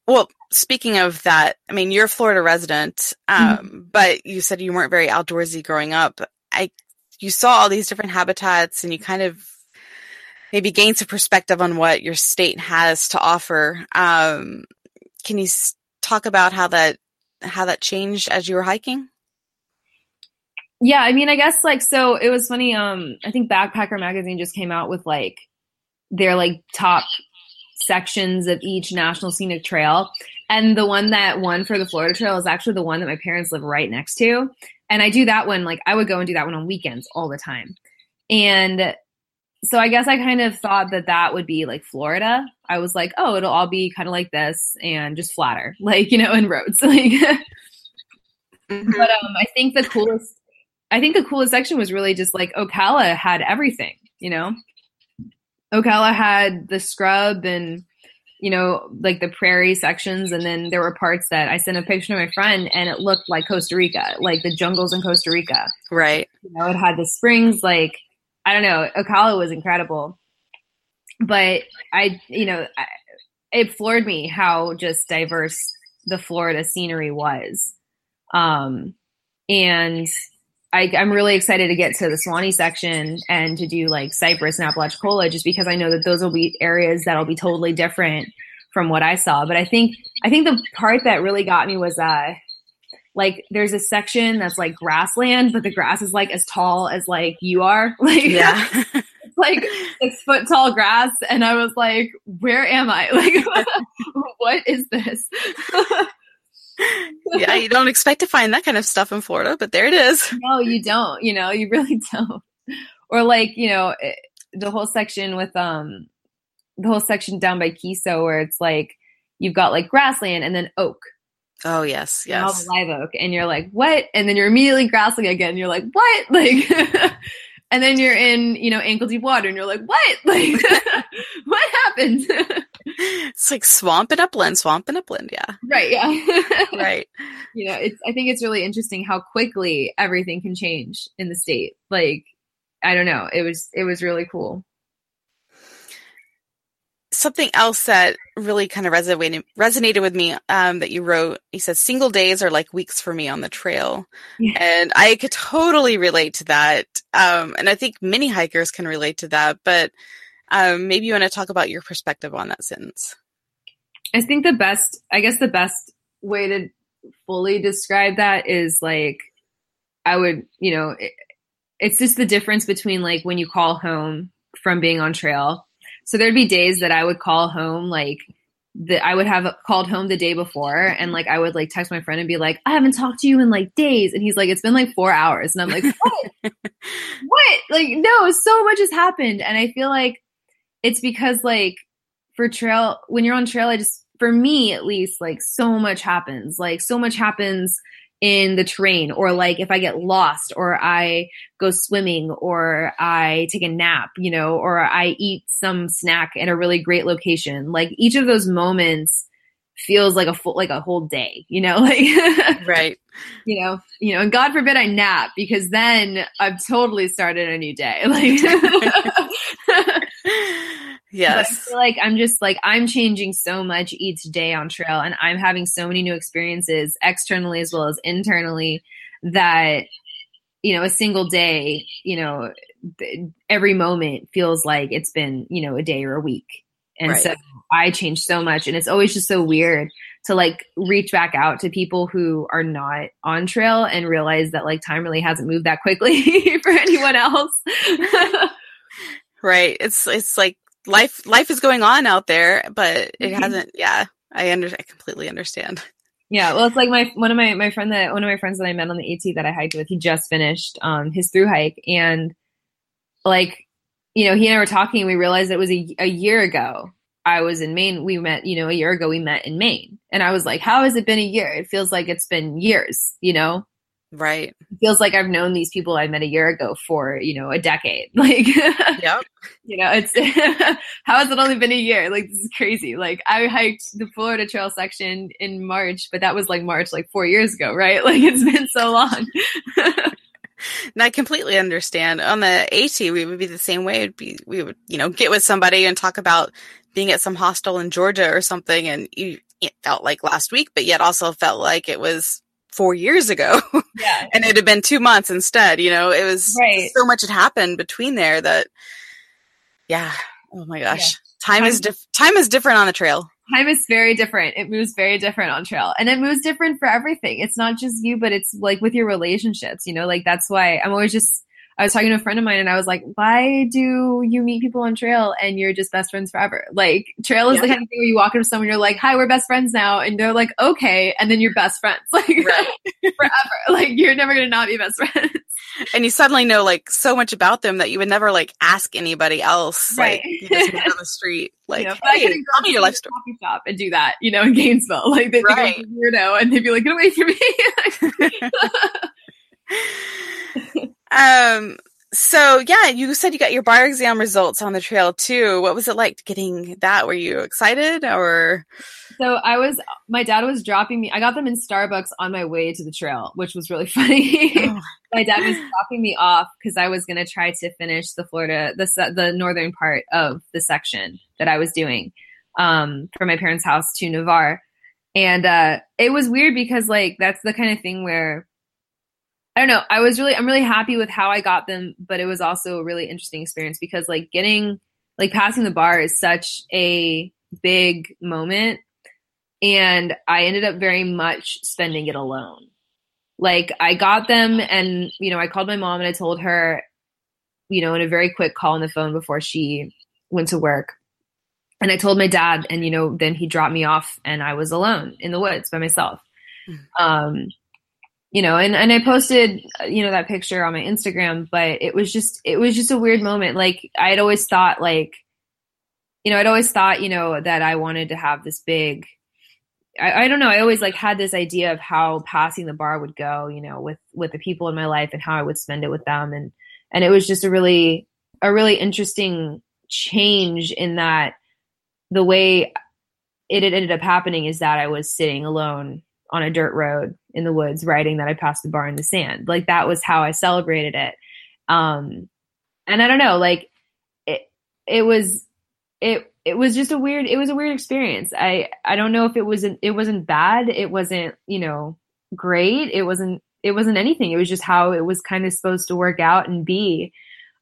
Well, speaking of that, I mean, you're a Florida resident, um, mm-hmm. but you said you weren't very outdoorsy growing up. I, you saw all these different habitats, and you kind of maybe gained some perspective on what your state has to offer. Um, can you talk about how that how that changed as you were hiking? Yeah, I mean, I guess like so. It was funny. Um, I think Backpacker magazine just came out with like their like top sections of each national scenic trail. And the one that won for the Florida Trail is actually the one that my parents live right next to. And I do that one, like, I would go and do that one on weekends all the time. And so I guess I kind of thought that that would be like Florida. I was like, oh, it'll all be kind of like this and just flatter, like, you know, and roads. Like, mm-hmm. but um, I think the coolest, I think the coolest section was really just like Ocala had everything, you know? Ocala had the scrub and you know like the prairie sections and then there were parts that I sent a picture to my friend and it looked like Costa Rica, like the jungles in Costa Rica. Right. You know, it had the springs like I don't know, Ocala was incredible. But I you know, I, it floored me how just diverse the Florida scenery was. Um and I, am really excited to get to the Suwannee section and to do like Cypress and Apalachicola, just because I know that those will be areas that'll be totally different from what I saw. But I think I think the part that really got me was uh like there's a section that's like grassland, but the grass is like as tall as like you are. Like yeah. like six foot tall grass and I was like, where am I? Like what is this? Yeah, you don't expect to find that kind of stuff in Florida, but there it is. No, you don't. You know, you really don't. Or like, you know, eh, the whole section with um the whole section down by Kiso where it's like you've got like grassland and then oak. Oh yes, yes. all the live oak, and you're like, what? And then you're immediately grassland again. You're like, what? Like, and then you're in, you know, ankle deep water, and you're like, what? Like, what happened? it's like swamp and upland, swamp and upland. Yeah. Right. Yeah. right. You know, it's, I think it's really interesting how quickly everything can change in the state. Like, I don't know. It was, it was really cool. Something else that really kind of resonated resonated with me um, that you wrote. He says, "Single days are like weeks for me on the trail," yeah. and I could totally relate to that. Um, and I think many hikers can relate to that. But um, maybe you want to talk about your perspective on that sentence. I think the best, I guess the best way to fully describe that is like, I would, you know, it, it's just the difference between like when you call home from being on trail. So there'd be days that I would call home like that I would have called home the day before and like I would like text my friend and be like, I haven't talked to you in like days. And he's like, it's been like four hours. And I'm like, what? what? Like, no, so much has happened. And I feel like it's because like for trail when you're on trail i just for me at least like so much happens like so much happens in the terrain or like if i get lost or i go swimming or i take a nap you know or i eat some snack in a really great location. Like each of those moments feels like a full like a whole day you know? Like right. you know you know and god forbid i nap because then i've totally started a new day. Like yes but i feel like i'm just like i'm changing so much each day on trail and i'm having so many new experiences externally as well as internally that you know a single day you know every moment feels like it's been you know a day or a week and right. so I change so much. And it's always just so weird to like reach back out to people who are not on trail and realize that like time really hasn't moved that quickly for anyone else. right. It's, it's like life, life is going on out there, but it mm-hmm. hasn't. Yeah. I under, I completely understand. Yeah, well, it's like my one of my my friend that one of my friends that I met on the AT that I hiked with. He just finished um his through hike, and like you know, he and I were talking. and We realized it was a, a year ago I was in Maine. We met, you know, a year ago, we met in Maine. And I was like, how has it been a year? It feels like it's been years, you know? Right. It feels like I've known these people I met a year ago for, you know, a decade. Like, yep. you know, it's, how has it only been a year? Like, this is crazy. Like, I hiked the Florida Trail section in March, but that was like March, like four years ago, right? Like, it's been so long. And I completely understand. On the AT, we would be the same way. It'd be, we would, you know, get with somebody and talk about being at some hostel in Georgia or something. And you, it felt like last week, but yet also felt like it was four years ago. Yeah. and it had been two months instead. You know, it was Right. so much had happened between there that, yeah. Oh my gosh. Time is Time- diff- time is different on the trail. time is very different. It moves very different on trail. And it moves different for everything. It's not just you, but it's like with your relationships, you know, like that's why I'm always just I was talking to a friend of mine and I was like, why do you meet people on trail and you're just best friends forever? Like trail is the kind of thing where you walk into to someone, you're like, hi, we're best friends now. And they're like, okay. And then you're best friends. Like Right. forever. Like you're never going to not be best friends. and you suddenly know like so much about them that you would never like ask anybody else. Right. Like you just meet on the street. Like, you know, I hey, couldn't go tell me your life story. coffee shop and do that, you know, in Gainesville. Like they Right. think I'm a weirdo and they'd be like, get away from me. Um. So yeah, you said you got your bar exam results on the trail too. What was it like getting that? Were you excited or? So I was, my dad was dropping me. I got them in Starbucks on my way to the trail, which was really funny. Oh. my dad was dropping me off because I was going to try to finish the Florida, the the northern part of the section that I was doing um, from my parents' house to Navarre, and uh, it was weird because like that's the kind of thing where I don't know. I was really, I'm really happy with how I got them, but it was also a really interesting experience because like getting, like passing the bar is such a big moment. And I ended up very much spending it alone. Like I got them and, you know, I called my mom and I told her, you know, in a very quick call on the phone before she went to work. And I told my dad and, you know, then he dropped me off and I was alone in the woods by myself. Um, you know and and i posted uh, you know that picture on my instagram but it was just it was just a weird moment. Like i had always thought like you know i'd always thought you know that i wanted to have this big I, I don't know i always like had this idea of how passing the bar would go you know with with the people in my life and how i would spend it with them. And and it was just a really a really interesting change in that the way it ended up happening is that i was sitting alone on a dirt road in the woods writing that I passed the bar in the sand. Like that was how I celebrated it. Um and I don't know, like it it was it it was just a weird it was a weird experience. I I don't know if it wasn't, it wasn't bad, it wasn't, you know, great, it wasn't it wasn't anything. It was just how it was kind of supposed to work out and be.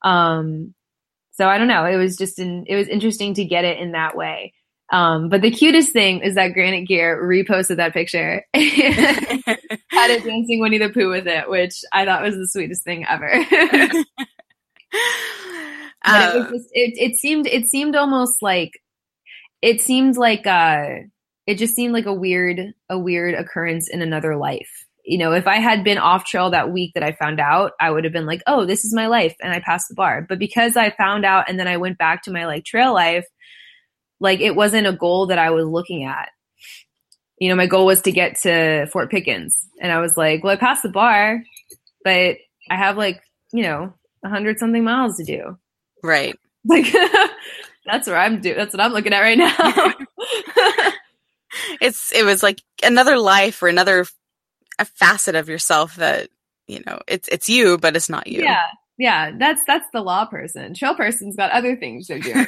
Um so I don't know, it was just in, it was interesting to get it in that way. Um, but the cutest thing is that Granite Gear reposted that picture had a dancing Winnie the Pooh with it, which I thought was the sweetest thing ever. but it, was Uh, just, it, it seemed it seemed almost like it seemed like uh it just seemed like a weird a weird occurrence in another life. You know, if I had been off trail that week that I found out, I would have been like, "Oh, this is my life," and I passed the bar. But because I found out and then I went back to my like trail life, like it wasn't a goal that I was looking at. You know, my goal was to get to Fort Pickens, and I was like, "Well, I passed the bar, but I have like you know a hundred something miles to do." right. Like that's where I'm doing. That's what I'm looking at right now. It's it was like another life or another a facet of yourself that you know it's it's you, but it's not you. yeah, yeah. That's that's the law person. Trail person's got other things they're doing.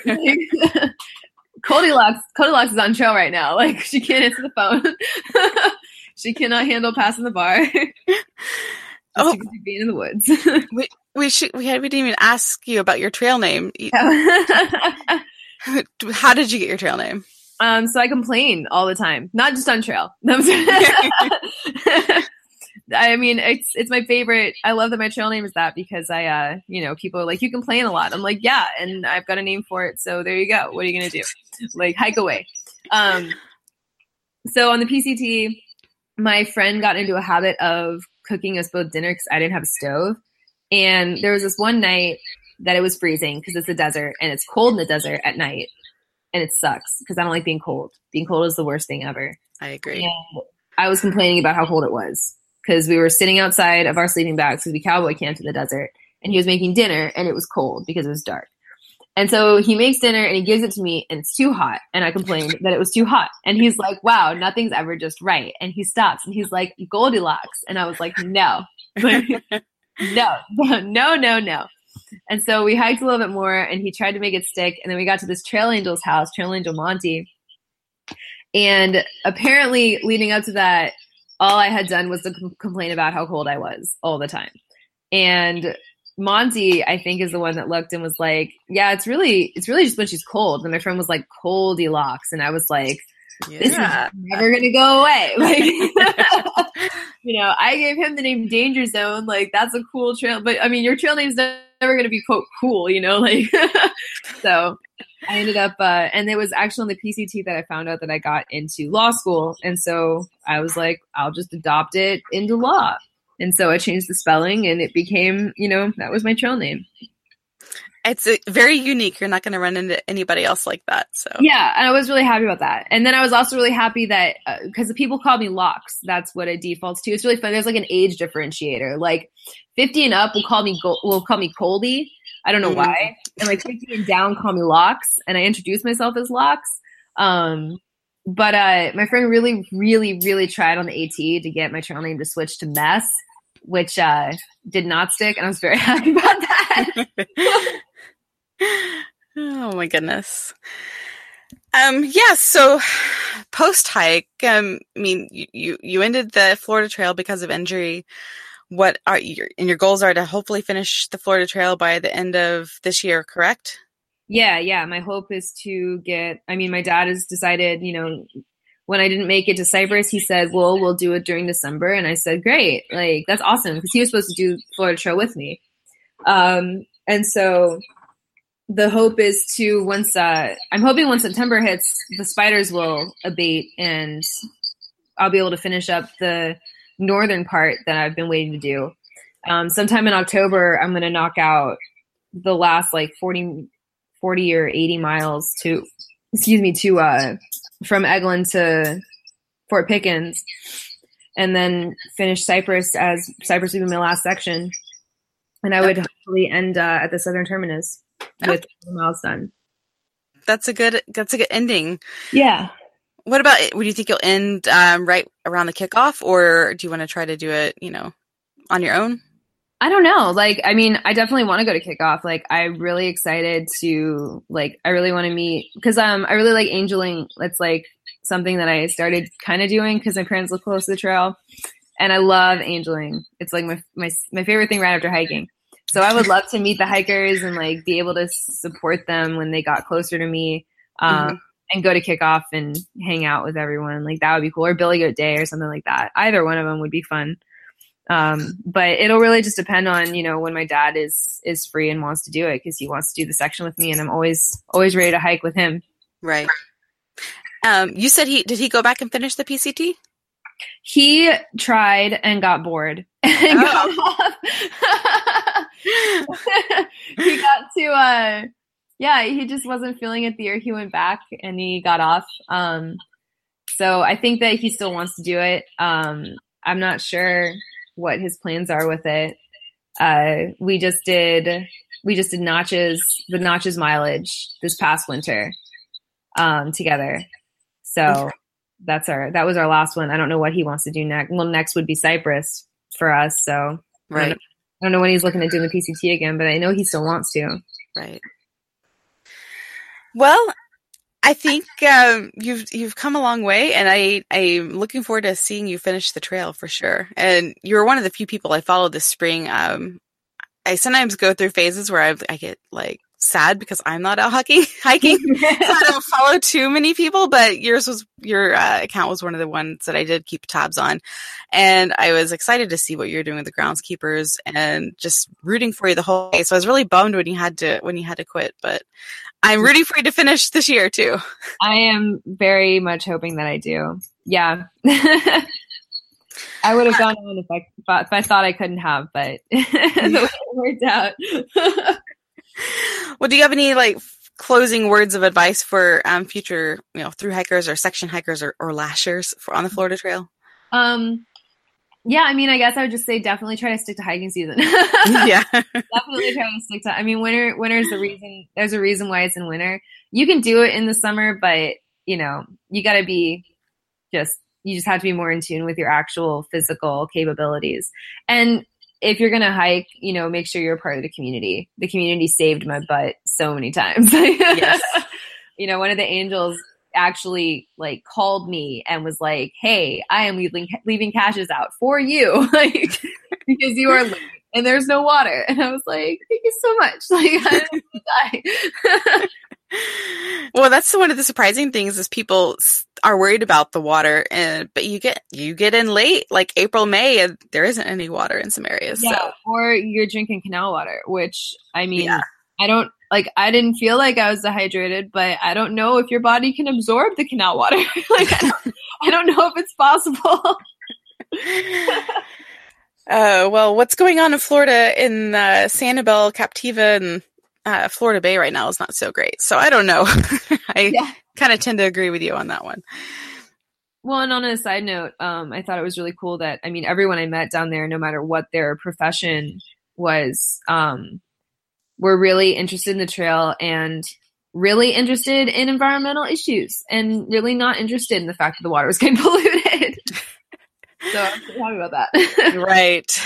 Like, Goldilocks, Goldilocks is on trail right now. Like she can't answer the phone. she cannot handle passing the bar. Oh. She could be being in the woods. We should we had we didn't even ask you about your trail name. How did you get your trail name? um, so I complain all the time, not just on trail. I mean, it's it's my favorite. I love that my trail name is that because I, uh, you know, people are like, you complain a lot. I'm like, yeah, and I've got a name for it. So there you go. What are you gonna do? Like hike away. Um, so on the PCT, my friend got into a habit of cooking us both dinner because I didn't have a stove, and there was this one night that it was freezing because it's a desert and it's cold in the desert at night, and it sucks because I don't like being cold. Being cold is the worst thing ever. I agree. And I was complaining about how cold it was because we were sitting outside of our sleeping bags because we cowboy camped in the desert, and he was making dinner and it was cold because it was dark. And so he makes dinner and he gives it to me and it's too hot. And I complained that it was too hot. And he's like, wow, nothing's ever just right. And he stops and he's like, Goldilocks. And I was like, no. No, no, no, no. And so we hiked a little bit more, and he tried to make it stick. And then we got to this Trail Angel's house, Trail Angel Monty. And apparently, leading up to that, all I had done was to com- complain about how cold I was all the time. And Monty, I think, is the one that looked and was like, "Yeah, it's really, it's really just when she's cold." And my friend was like, "Goldilocks," and I was like, "This is never gonna go away." Like, you know, I gave him the name Danger Zone. Like, that's a cool trail, but I mean, your trail name's never gonna be quote cool, you know, like. so, I ended up, uh, and it was actually on the PCT that I found out that I got into law school, and so I was like, I'll just adopt it into law. And so I changed the spelling and it became, you know, that was my trail name. It's a, very unique. You're not going to run into anybody else like that. So yeah, and I was really happy about that. And then I was also really happy that because uh, the people call me Locks, that's what it defaults to. It's really fun. There's like an age differentiator. Like 50 and up will call me go- will call me Coldy. I don't know mm-hmm. why. And like 50 and down call me Locks, and I introduce myself as Locks. Um, but uh, my friend really, really, really tried on the AT to get my trail name to switch to Mess which uh, did not stick, and I was very happy about that. oh my goodness. Um, yeah, so post hike, um, I mean, you, you ended the Florida Trail because of injury. What are your and your goals are to hopefully finish the Florida Trail by the end of this year, correct? Yeah, yeah. My hope is to get. I mean, my dad has decided, you know, when I didn't make it to Cypress, he said, "Well, we'll do it during December," and I said, "Great, like that's awesome," because he was supposed to do Florida Trail with me. Um, and so the hope is to once uh, I'm hoping when September hits, the spiders will abate and I'll be able to finish up the northern part that I've been waiting to do. Um, sometime in October, I'm going to knock out the last like 40, 40 or 80 miles to, excuse me, to uh, from Eglin to Fort Pickens, and then finish Cypress as Cypress would be my last section, and I would hopefully end uh, at the southern terminus with miles done. That's a good. That's a good ending. Yeah. What about? Would you think you'll end um, right around the kickoff, or do you want to try to do it? You know, on your own? I don't know. Like, I mean, I definitely want to go to kickoff. Like, I'm really excited to like. I really want to meet because um, I really like angeling. It's like something that I started kind of doing because my parents live close to the trail, and I love angeling. It's like my my my favorite thing right after hiking. So I would love to meet the hikers and like be able to support them when they got closer to me, um, mm-hmm. And go to kickoff and hang out with everyone. Like that would be cool, or Billy Goat Day or something like that. Either one of them would be fun. Um, but it'll really just depend on you know when my dad is is free and wants to do it because he wants to do the section with me, and I'm always always ready to hike with him. Right. Um, you said he did he go back and finish the PCT? He tried and got bored and oh. got he got to uh yeah, he just wasn't feeling it the year he went back and he got off. Um so I think that he still wants to do it. Um I'm not sure what his plans are with it. Uh, we just did we just did notches the notches mileage this past winter um, together. So that's our that was our last one. I don't know what he wants to do next. Well, next would be Cypress for us. So right. I don't, I don't know when he's looking to do the PCT again, but I know he still wants to. Right. Well, I think um, you've you've come a long way, and I I'm looking forward to seeing you finish the trail for sure. And you're one of the few people I followed this spring. Um, I sometimes go through phases where I I get like sad because I'm not out hiking. Hiking, so I don't follow too many people. But yours was your uh, account was one of the ones that I did keep tabs on, and I was excited to see what you're doing with the groundskeepers and just rooting for you the whole way. So I was really bummed when you had to when you had to quit, but I'm rooting for you to finish this year too. I am very much hoping that I do. Yeah. I would have gone on if I if I thought I couldn't have, but the way it worked out. well, do you have any like closing words of advice for um, future, you know, through hikers or section hikers or, or lashers for on the Florida Trail? Um, yeah, I mean, I guess I would just say definitely try to stick to hiking season. yeah, definitely try to stick to. I mean, winter winter is the reason. There's a reason why it's in winter. You can do it in the summer, but you know, you got to be just. You just have to be more in tune with your actual physical capabilities. And if you're gonna hike, you know, make sure you're a part of the community. The community saved my butt so many times. yes. you know, one of the angels actually like called me and was like, "Hey, I am leaving leaving caches out for you, like because you are late and there's no water." And I was like, "Thank you so much." Like I die. well, that's one of the surprising things is people are worried about the water, and but you get you get in late, like April, May, and there isn't any water in some areas. Yeah, so. or you're drinking canal water, which I mean, yeah. I don't like. I didn't feel like I was dehydrated, but I don't know if your body can absorb the canal water. like, I don't, I don't know if it's possible. uh, well, what's going on in Florida in uh, Sanibel, Captiva, and uh, Florida Bay right now is not so great. So I don't know. I yeah. kind of tend to agree with you on that one. Well, and on a side note, um, I thought it was really cool that I mean everyone I met down there, no matter what their profession was, um, were really interested in the trail and really interested in environmental issues and really not interested in the fact that the water was getting polluted. so I'm happy about that. right.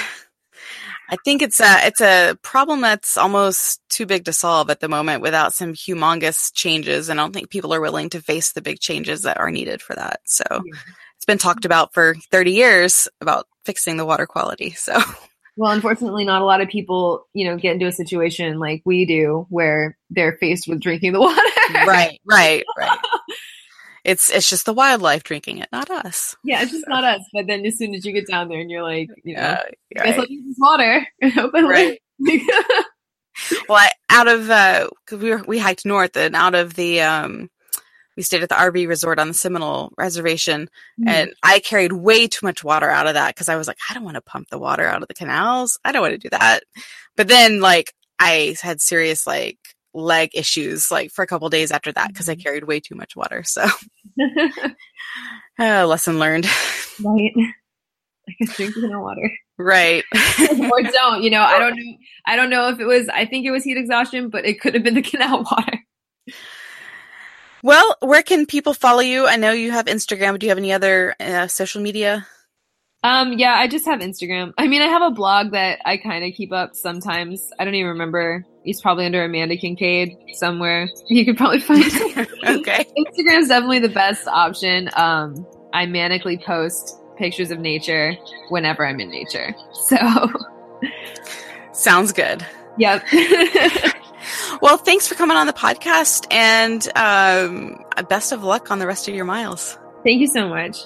I think it's a it's a problem that's almost too big to solve at the moment without some humongous changes, and I don't think people are willing to face the big changes that are needed for that. So yeah. it's been talked about for 30 years about fixing the water quality. So well, unfortunately, not a lot of people, you know, get into a situation like we do where they're faced with drinking the water. right, right, right. It's it's just the wildlife drinking it, not us. Yeah, it's just so. not us. But then as soon as you get down there and you're like, you know, uh, right. I'll use this water. right. well, I, out of uh, we were, we hiked north and out of the um, we stayed at the RV resort on the Seminole Reservation, mm-hmm. and I carried way too much water out of that because I was like, I don't want to pump the water out of the canals. I don't want to do that. But then, like, I had serious like leg issues like for a couple days after that because I mm-hmm. carried way too much water. So, uh, lesson learned. Right. I guess drink no water. Right. or don't. You know, I don't know. I don't know if it was. I think it was heat exhaustion, but it could have been the canal water. Well, where can people follow you? I know you have Instagram. Do you have any other uh, social media? Um, yeah, I just have Instagram. I mean, I have a blog that I kind of keep up sometimes. I don't even remember. He's probably under Amanda Kincaid somewhere. You could probably find it. okay. Instagram is definitely the best option. Um, I manically post pictures of nature whenever I'm in nature. So sounds good. Yep. Well, thanks for coming on the podcast and um, best of luck on the rest of your miles. Thank you so much.